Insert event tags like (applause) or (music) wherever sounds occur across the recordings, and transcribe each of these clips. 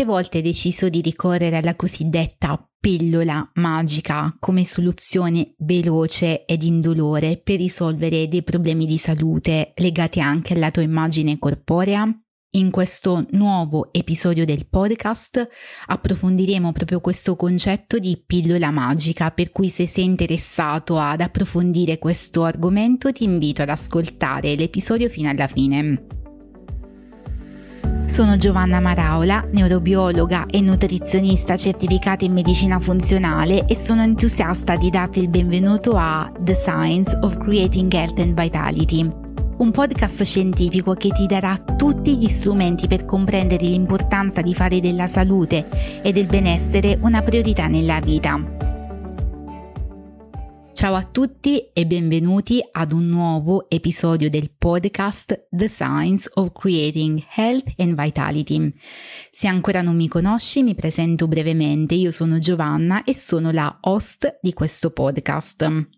Quante volte hai deciso di ricorrere alla cosiddetta pillola magica come soluzione veloce ed indolore per risolvere dei problemi di salute legati anche alla tua immagine corporea? In questo nuovo episodio del podcast approfondiremo proprio questo concetto di pillola magica, per cui se sei interessato ad approfondire questo argomento ti invito ad ascoltare l'episodio fino alla fine. Sono Giovanna Maraola, neurobiologa e nutrizionista certificata in medicina funzionale e sono entusiasta di darti il benvenuto a The Science of Creating Health and Vitality, un podcast scientifico che ti darà tutti gli strumenti per comprendere l'importanza di fare della salute e del benessere una priorità nella vita Ciao a tutti e benvenuti ad un nuovo episodio del podcast The Science of Creating Health and Vitality. Se ancora non mi conosci, mi presento brevemente. Io sono Giovanna e sono la host di questo podcast.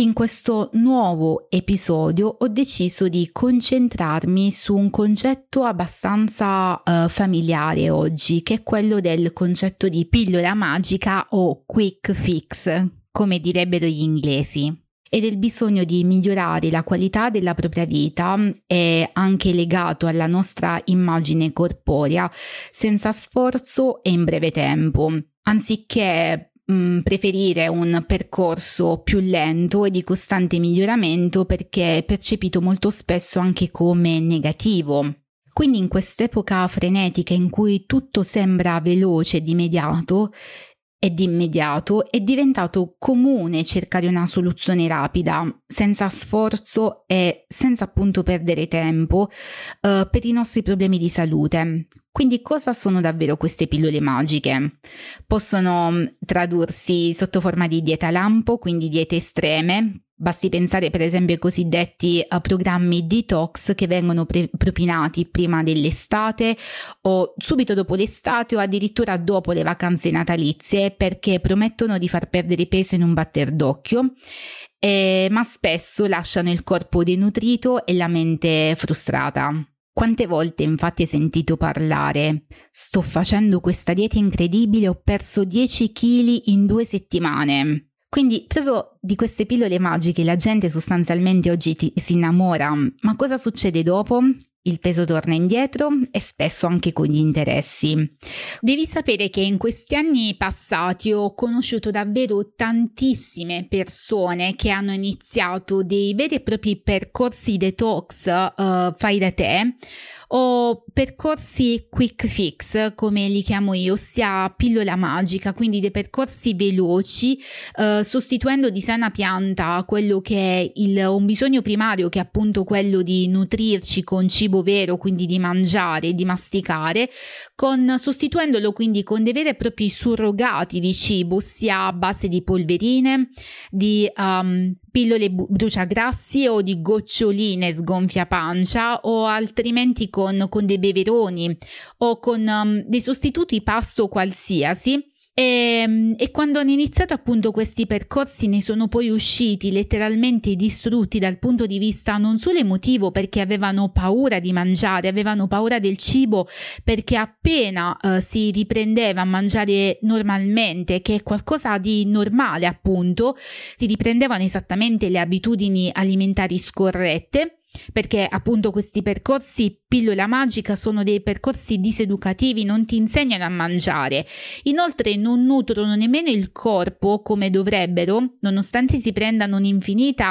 In questo nuovo episodio ho deciso di concentrarmi su un concetto abbastanza uh, familiare oggi, che è quello del concetto di pillola magica o quick fix, come direbbero gli inglesi e del bisogno di migliorare la qualità della propria vita è anche legato alla nostra immagine corporea senza sforzo e in breve tempo, anziché mh, mm, preferire un percorso più lento e di costante miglioramento perché è percepito molto spesso anche come negativo. Quindi in quest'epoca frenetica in cui tutto sembra veloce ed immediato, e di immediato è diventato comune cercare una soluzione rapida, senza sforzo e senza appunto perdere tempo uh, per i nostri problemi di salute. Quindi cosa sono davvero queste pillole magiche? Possono mm, tradursi sotto forma di dieta lampo, quindi diete estreme, Basti pensare per esempio ai cosiddetti uh, programmi detox che vengono pre- propinati prima dell'estate o subito dopo l'estate o addirittura dopo le vacanze natalizie perché promettono di far perdere peso in un batter d'occhio, eh, ma spesso lasciano il corpo denutrito e la mente frustrata. Quante volte infatti hai sentito parlare sto facendo questa dieta incredibile, ho perso 10 kg in due settimane. Quindi proprio di queste pillole magiche la gente sostanzialmente oggi ti, si innamora, ma cosa succede dopo? Il peso torna indietro e spesso anche con gli interessi. Devi sapere che in questi anni passati ho conosciuto davvero tantissime persone che hanno iniziato dei veri e propri percorsi detox uh, fai da te o percorsi quick fix, come li chiamo io, ossia pillola magica, quindi dei percorsi veloci, eh, sostituendo di sana pianta quello che è il, un bisogno primario, che è appunto quello di nutrirci con cibo vero, quindi di mangiare, di masticare, con, sostituendolo quindi con dei veri e propri surrogati di cibo, ossia a base di polverine, di um, pillole bruciagrassi o di goccioline sgonfia pancia o altrimenti con, con dei beveroni o con um, dei sostituti pasto qualsiasi e, ehm, e, quando hanno iniziato appunto questi percorsi ne sono poi usciti letteralmente distrutti dal punto di vista non solo emotivo perché avevano paura di mangiare, avevano paura del cibo perché appena uh, si riprendeva a mangiare normalmente, che è qualcosa di normale appunto, si riprendevano esattamente le abitudini alimentari scorrette perché appunto questi percorsi pillola magica sono dei percorsi diseducativi, non ti insegnano a mangiare. Inoltre non nutrono nemmeno il corpo come dovrebbero, nonostante si prendano un'infinita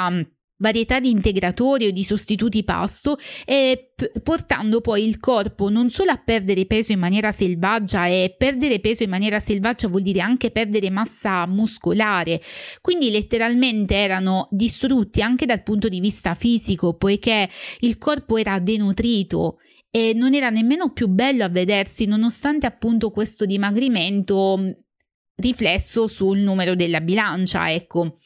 varietà di integratori o di sostituti pasto e p- portando poi il corpo non solo a perdere peso in maniera selvaggia e perdere peso in maniera selvaggia vuol dire anche perdere massa muscolare. Quindi letteralmente erano distrutti anche dal punto di vista fisico poiché il corpo era denutrito e non era nemmeno più bello a vedersi nonostante appunto questo dimagrimento riflesso sul numero della bilancia, ecco.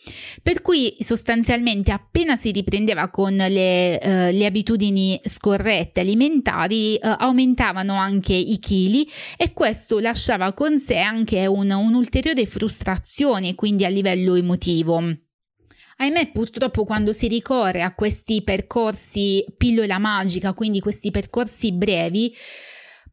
Per cui sostanzialmente appena si riprendeva con le, uh, le abitudini scorrette alimentari, uh, aumentavano anche i chili e questo lasciava con sé anche un, un'ulteriore frustrazione, quindi a livello emotivo. Ahimè, purtroppo quando si ricorre a questi percorsi pillola magica, quindi questi percorsi brevi,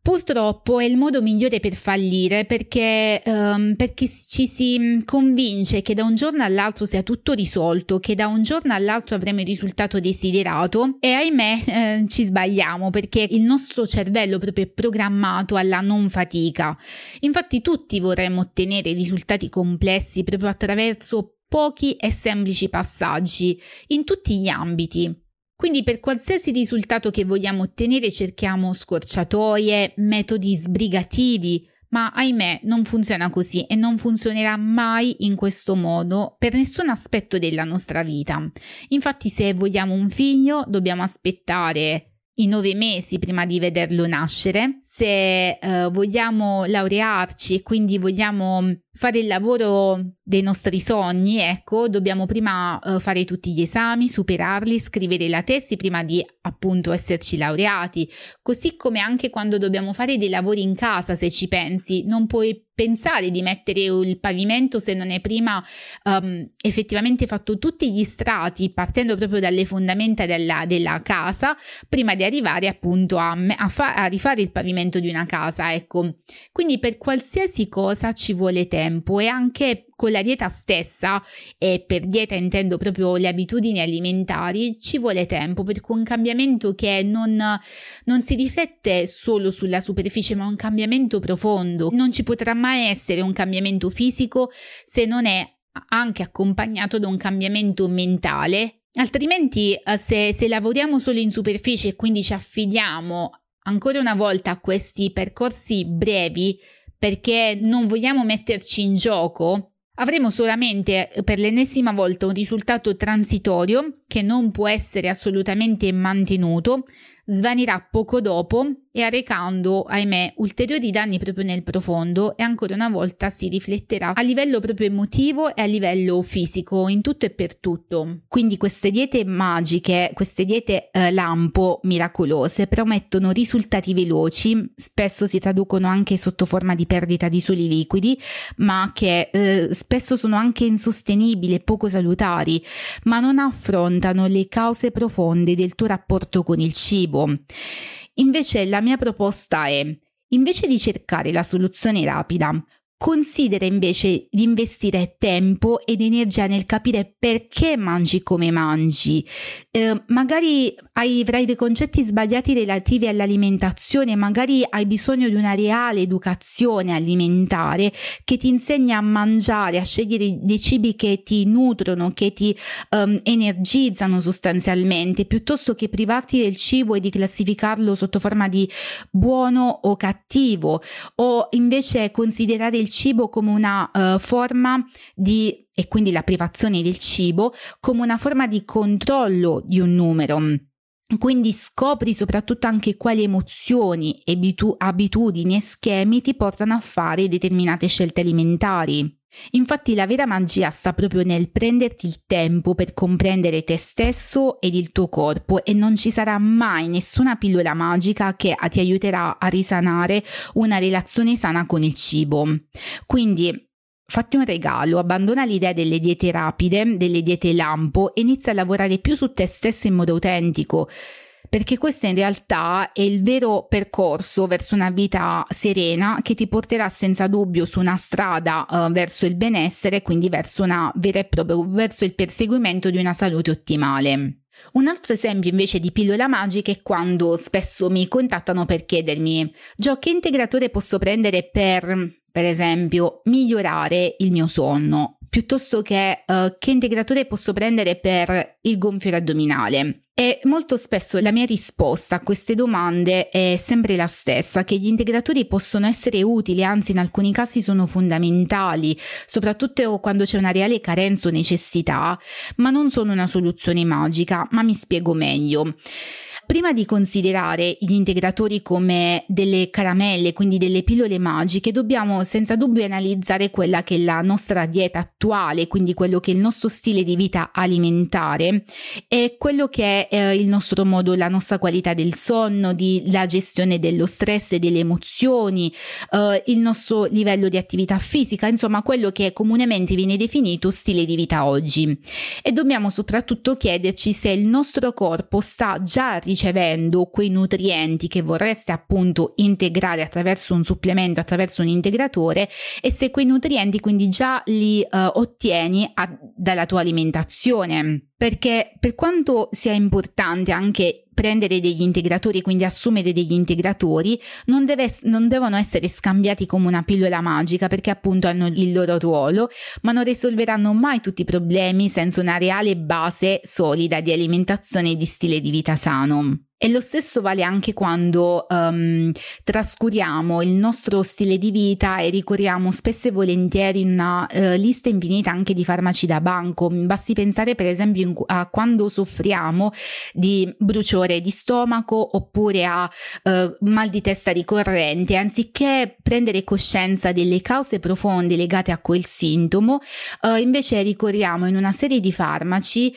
Purtroppo è il modo migliore per fallire perché, um, perché, ci si convince che da un giorno all'altro sia tutto risolto, che da un giorno all'altro avremo il risultato desiderato e ahimè (laughs) eh, ci sbagliamo perché il nostro cervello proprio è programmato alla non fatica. Infatti tutti vorremmo ottenere risultati complessi proprio attraverso pochi e semplici passaggi in tutti gli ambiti. Quindi per qualsiasi risultato che vogliamo ottenere cerchiamo scorciatoie, metodi sbrigativi, ma ahimè non funziona così e non funzionerà mai in questo modo per nessun aspetto della nostra vita. Infatti se vogliamo un figlio dobbiamo aspettare i nove mesi prima di vederlo nascere, se eh, vogliamo laurearci e quindi vogliamo fare il lavoro dei nostri sogni, ecco, dobbiamo prima uh, fare tutti gli esami, superarli, scrivere la tesi prima di appunto esserci laureati, così come anche quando dobbiamo fare dei lavori in casa, se ci pensi, non puoi pensare di mettere il pavimento se non hai prima um, effettivamente fatto tutti gli strati partendo proprio dalle fondamenta della, della casa prima di arrivare appunto a, a, fa- a rifare il pavimento di una casa, ecco. Quindi per qualsiasi cosa ci vuole tempo tempo e anche con la dieta stessa, e per dieta intendo proprio le abitudini alimentari, ci vuole tempo perché un cambiamento che non, non si riflette solo sulla superficie, ma un cambiamento profondo. Non ci potrà mai essere un cambiamento fisico se non è anche accompagnato da un cambiamento mentale. Altrimenti, eh, se, se lavoriamo solo in superficie e quindi ci affidiamo ancora una volta a questi percorsi brevi, perché non vogliamo metterci in gioco, avremo solamente per l'ennesima volta un risultato transitorio che non può essere assolutamente mantenuto, svanirà poco dopo e arrecando, ahimè, ulteriori danni proprio nel profondo e ancora una volta si rifletterà a livello proprio emotivo e a livello fisico, in tutto e per tutto. Quindi queste diete magiche, queste diete eh, lampo miracolose promettono risultati veloci, spesso si traducono anche sotto forma di perdita di soli liquidi, ma che eh, spesso sono anche insostenibili e poco salutari, ma non affrontano le cause profonde del tuo rapporto con il cibo Invece la mia proposta è, invece di cercare la soluzione rapida, Considera invece di investire tempo ed energia nel capire perché mangi come mangi. Eh, magari avrai dei concetti sbagliati relativi all'alimentazione, magari hai bisogno di una reale educazione alimentare che ti insegna a mangiare, a scegliere dei cibi che ti nutrono, che ti um, energizzano sostanzialmente, piuttosto che privarti del cibo e di classificarlo sotto forma di buono o cattivo, o invece considerare il cibo come una uh, forma di e quindi la privazione del cibo come una forma di controllo di un numero. Quindi scopri soprattutto anche quali emozioni, abitu- abitudini e schemi ti portano a fare determinate scelte alimentari. Infatti la vera magia sta proprio nel prenderti il tempo per comprendere te stesso ed il tuo corpo e non ci sarà mai nessuna pillola magica che ti aiuterà a risanare una relazione sana con il cibo. Quindi Fatti un regalo, abbandona l'idea delle diete rapide, delle diete lampo e inizia a lavorare più su te stesso in modo autentico perché questo in realtà è il vero percorso verso una vita serena che ti porterà senza dubbio su una strada uh, verso il benessere, quindi verso propria, verso il perseguimento di una salute ottimale. Un altro esempio invece di pillola magica è quando spesso mi contattano per chiedermi Gio che integratore posso prendere per, per esempio, migliorare il mio sonno piuttosto che uh, che integratore posso prendere per il gonfio addominale. E molto spesso la mia risposta a queste domande è sempre la stessa, che gli integratori possono essere utili, anzi in alcuni casi sono fondamentali, soprattutto quando c'è una reale carenza o necessità, ma non sono una soluzione magica, ma mi spiego meglio. Prima di considerare gli integratori come delle caramelle, quindi delle pillole magiche, dobbiamo senza dubbio analizzare quella che è la nostra dieta attuale, quindi quello che è il nostro stile di vita alimentare e quello che è eh, il nostro modo, la nostra qualità del sonno, di, la gestione dello stress e delle emozioni, eh, il nostro livello di attività fisica, insomma quello che comunemente viene definito stile di vita oggi. E dobbiamo soprattutto chiederci se il nostro corpo sta già ricevendo ricevendo quei nutrienti che vorreste appunto integrare attraverso un supplemento, attraverso un integratore e se quei nutrienti quindi già li uh, ottieni a, dalla tua alimentazione. Perché per quanto sia importante anche prendere degli integratori, quindi assumere degli integratori, non, deve, non, devono essere scambiati come una pillola magica perché appunto hanno il loro ruolo, ma non risolveranno mai tutti i problemi senza una reale base solida di alimentazione e di stile di vita sano. E lo stesso vale anche quando um, trascuriamo il nostro stile di vita e ricorriamo spesso e volentieri una uh, lista infinita anche di farmaci da banco. Basti pensare per esempio in, a quando soffriamo di bruciore di stomaco oppure a uh, mal di testa ricorrente, anziché prendere coscienza delle cause profonde legate a quel sintomo, uh, invece ricorriamo in una serie di farmaci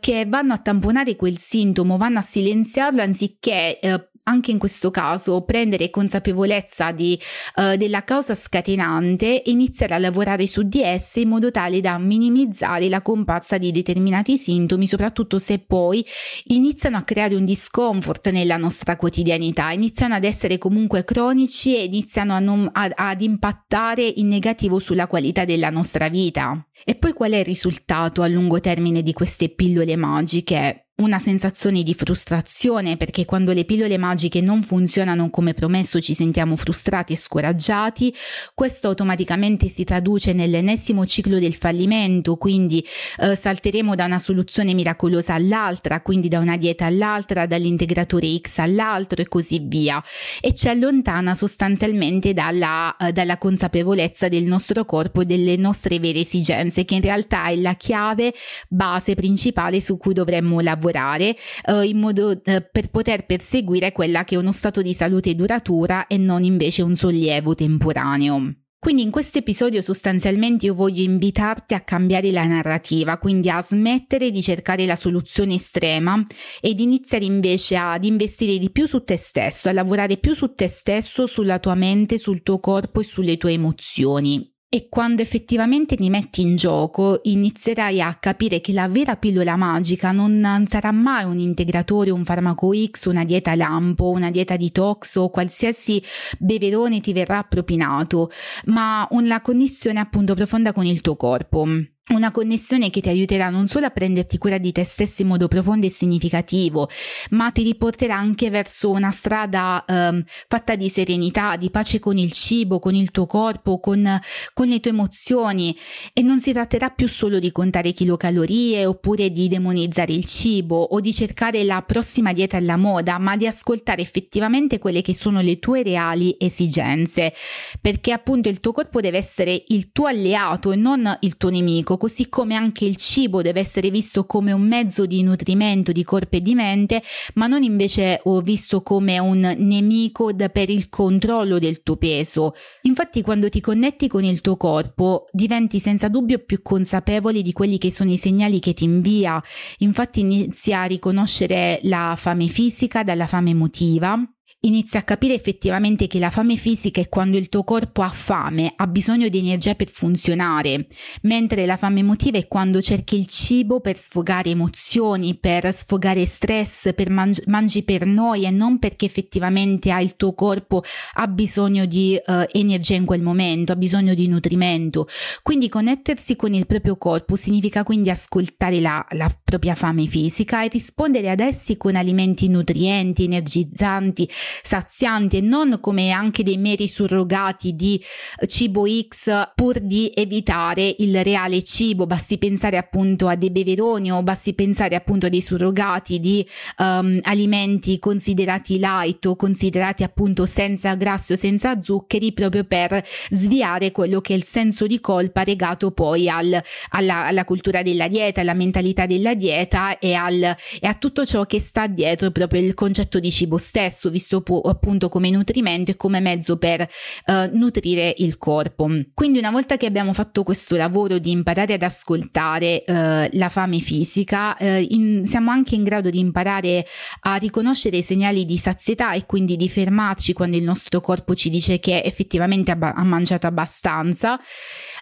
che vanno a tamponare quel sintomo, vanno a silenziare farlo anziché eh, anche in questo caso prendere consapevolezza di, uh, della causa scatenante e iniziare a lavorare su di esse in modo tale da minimizzare la comparsa di determinati sintomi, soprattutto se poi iniziano a creare un discomfort nella nostra quotidianità, iniziano ad essere comunque cronici e iniziano non, a, ad impattare in negativo sulla qualità della nostra vita. E poi qual è il risultato a lungo termine di queste pillole magiche? Una sensazione di frustrazione perché quando le pillole magiche non funzionano come promesso ci sentiamo frustrati e scoraggiati, questo automaticamente si traduce nell'ennesimo ciclo del fallimento, quindi eh, salteremo da una soluzione miracolosa all'altra, quindi da una dieta all'altra, dall'integratore X all'altro e così via. E ci allontana sostanzialmente dalla, eh, dalla consapevolezza del nostro corpo e delle nostre vere esigenze che in realtà è la chiave base principale su cui dovremmo lavorare lavorare eh, in modo eh, per poter perseguire quella che è uno stato di salute duratura e non invece un sollievo temporaneo. Quindi in questo episodio sostanzialmente io voglio invitarti a cambiare la narrativa, quindi a smettere di cercare la soluzione estrema ed iniziare invece ad investire di più su te stesso, a lavorare più su te stesso, sulla tua mente, sul tuo corpo e sulle tue emozioni. E quando effettivamente ti metti in gioco, inizierai a capire che la vera pillola magica non sarà mai un integratore, un farmaco X, una dieta lampo, una dieta detox o qualsiasi beverone ti verrà propinato, ma una connessione appunto profonda con il tuo corpo una connessione che ti aiuterà non solo a prenderti cura di te stesso in modo profondo e significativo, ma ti riporterà anche verso una strada um, fatta di serenità, di pace con il cibo, con il tuo corpo, con, con le tue emozioni. E non si tratterà più solo di contare chilocalorie oppure di demonizzare il cibo o di cercare la prossima dieta alla moda, ma di ascoltare effettivamente quelle che sono le tue reali esigenze, perché appunto il tuo corpo deve essere il tuo alleato e non il tuo nemico fisico, così come anche il cibo deve essere visto come un mezzo di nutrimento di corpo e di mente, ma non invece visto come un nemico per il controllo del tuo peso. Infatti quando ti connetti con il tuo corpo diventi senza dubbio più consapevole di quelli che sono i segnali che ti invia, infatti inizi a riconoscere la fame fisica dalla fame emotiva inizi a capire effettivamente che la fame fisica è quando il tuo corpo ha fame, ha bisogno di energia per funzionare, mentre la fame emotiva è quando cerchi il cibo per sfogare emozioni, per sfogare stress, per mangi, mangi per noi e non perché effettivamente ha il tuo corpo ha bisogno di uh, energia in quel momento, ha bisogno di nutrimento. Quindi connettersi con il proprio corpo significa quindi ascoltare la, la propria fame fisica e rispondere ad essi con alimenti nutrienti, energizzanti, sazianti e non come anche dei meri surrogati di cibo X pur di evitare il reale cibo. Basti pensare appunto a dei beveroni o basti pensare appunto a dei surrogati di um, alimenti considerati light o considerati appunto senza grassi o senza zuccheri proprio per sviare quello che è il senso di colpa legato poi al, alla, alla, cultura della dieta, alla mentalità della dieta e, al, e a tutto ciò che sta dietro proprio il concetto di cibo stesso, visto visto appunto come nutrimento e come mezzo per uh, nutrire il corpo. Quindi una volta che abbiamo fatto questo lavoro di imparare ad ascoltare uh, la fame fisica, uh, in, siamo anche in grado di imparare a riconoscere i segnali di sazietà e quindi di fermarci quando il nostro corpo ci dice che effettivamente ha, ha mangiato abbastanza.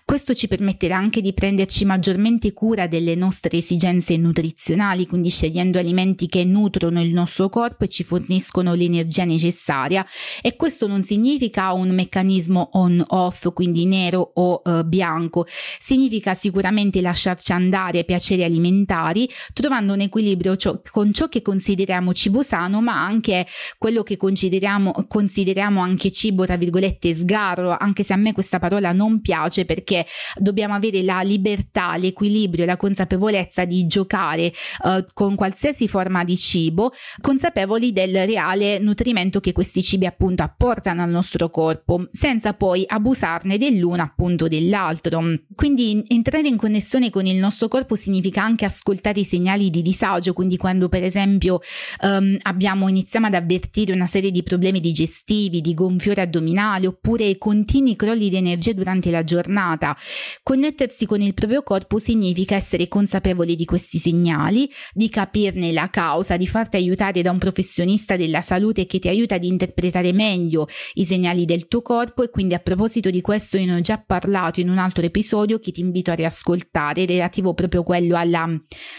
Questo ci permetterà anche di prenderci maggiormente cura delle nostre esigenze nutrizionali, quindi scegliendo alimenti che nutrono il nostro corpo e ci forniscono l'energia necessaria. E questo non significa un meccanismo on-off, quindi nero o uh, bianco, significa sicuramente lasciarci andare piaceri alimentari, trovando un equilibrio ciò, con ciò che consideriamo cibo sano, ma anche quello che consideriamo, consideriamo anche cibo, tra virgolette, sgarro, anche se a me questa parola non piace perché dobbiamo avere la libertà, l'equilibrio, la consapevolezza di giocare uh, con qualsiasi forma di cibo, consapevoli del reale nutrimento che questi cibi appunto apportano al nostro corpo, senza poi abusarne dell'uno appunto dell'altro. Quindi entrare in connessione con il nostro corpo significa anche ascoltare i segnali di disagio, quindi quando per esempio um, abbiamo iniziamo ad avvertire una serie di problemi digestivi, di gonfiore addominale oppure continui crolli di energia durante la giornata. Connettersi con il proprio corpo significa essere consapevoli di questi segnali, di capirne la causa, di farti aiutare da un professionista della salute che ti aiuta ad interpretare meglio i segnali del tuo corpo. E quindi a proposito di questo io ne ho già parlato in un altro episodio che ti invito a riascoltare relativo proprio quello alla,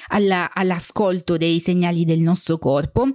alla, all'ascolto dei segnali del nostro corpo.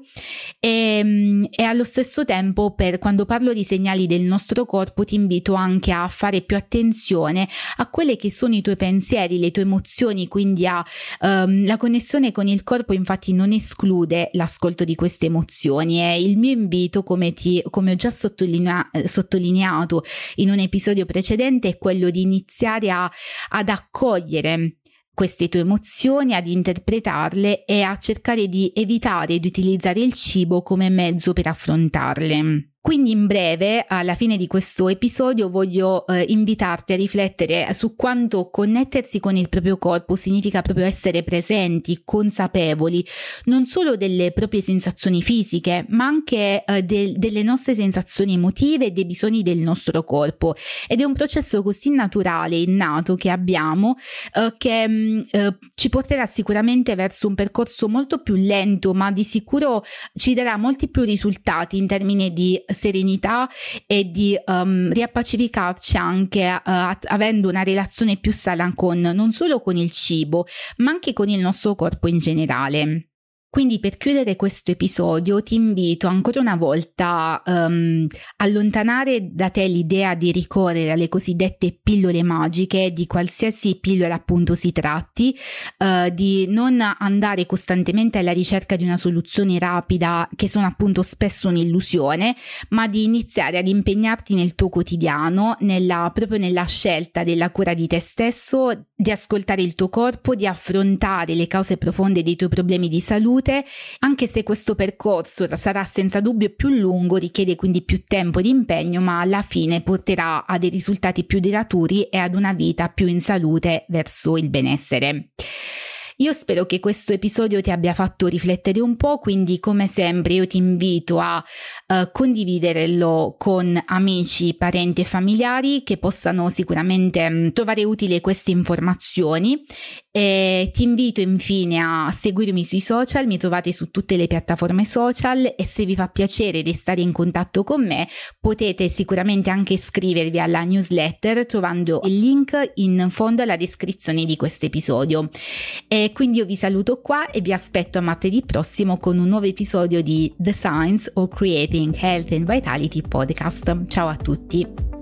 E, ehm, e allo stesso tempo per quando parlo di segnali del nostro corpo ti invito anche a fare più attenzione a quelle che sono i tuoi pensieri, le tue emozioni, quindi a um, la connessione con il corpo infatti non esclude l'ascolto di queste emozioni. E il mio invito come, ti, come ho già sottolinea, sottolineato in un episodio precedente è quello di iniziare a, ad accogliere queste tue emozioni, ad interpretarle e a cercare di evitare di utilizzare il cibo come mezzo per affrontarle. Quindi in breve, alla fine di questo episodio, voglio eh, invitarti a riflettere su quanto connettersi con il proprio corpo significa proprio essere presenti, consapevoli, non solo delle proprie sensazioni fisiche, ma anche eh, de- delle nostre sensazioni emotive e dei bisogni del nostro corpo. Ed è un processo così naturale, innato che abbiamo, eh, che mh, mm, eh, ci porterà sicuramente verso un percorso molto più lento, ma di sicuro ci darà molti più risultati in termini di serenità e di um, riappacificarci anche uh, avendo una relazione più sana con non solo con il cibo, ma anche con il nostro corpo in generale. Quindi per chiudere questo episodio ti invito ancora una volta a um, allontanare da te l'idea di ricorrere alle cosiddette pillole magiche, di qualsiasi pillola appunto si tratti, uh, di non andare costantemente alla ricerca di una soluzione rapida che sono appunto spesso un'illusione, ma di iniziare ad impegnarti nel tuo quotidiano, nella, proprio nella scelta della cura di te stesso, di ascoltare il tuo corpo, di affrontare le cause profonde dei tuoi problemi di salute salute, anche se questo percorso sarà senza dubbio più lungo, richiede quindi più tempo di impegno, ma alla fine porterà a dei risultati più duraturi e ad una vita più in salute verso il benessere. Io spero che questo episodio ti abbia fatto riflettere un po', quindi come sempre io ti invito a uh, condividerlo con amici, parenti e familiari che possano sicuramente um, trovare utile queste informazioni e ti invito infine a seguirmi sui social, mi trovate su tutte le piattaforme social e se vi fa piacere restare in contatto con me potete sicuramente anche iscrivervi alla newsletter trovando il link in fondo alla descrizione di questo episodio. E quindi io vi saluto qua e vi aspetto a martedì prossimo con un nuovo episodio di The Science of Creating Health and Vitality podcast. Ciao a tutti!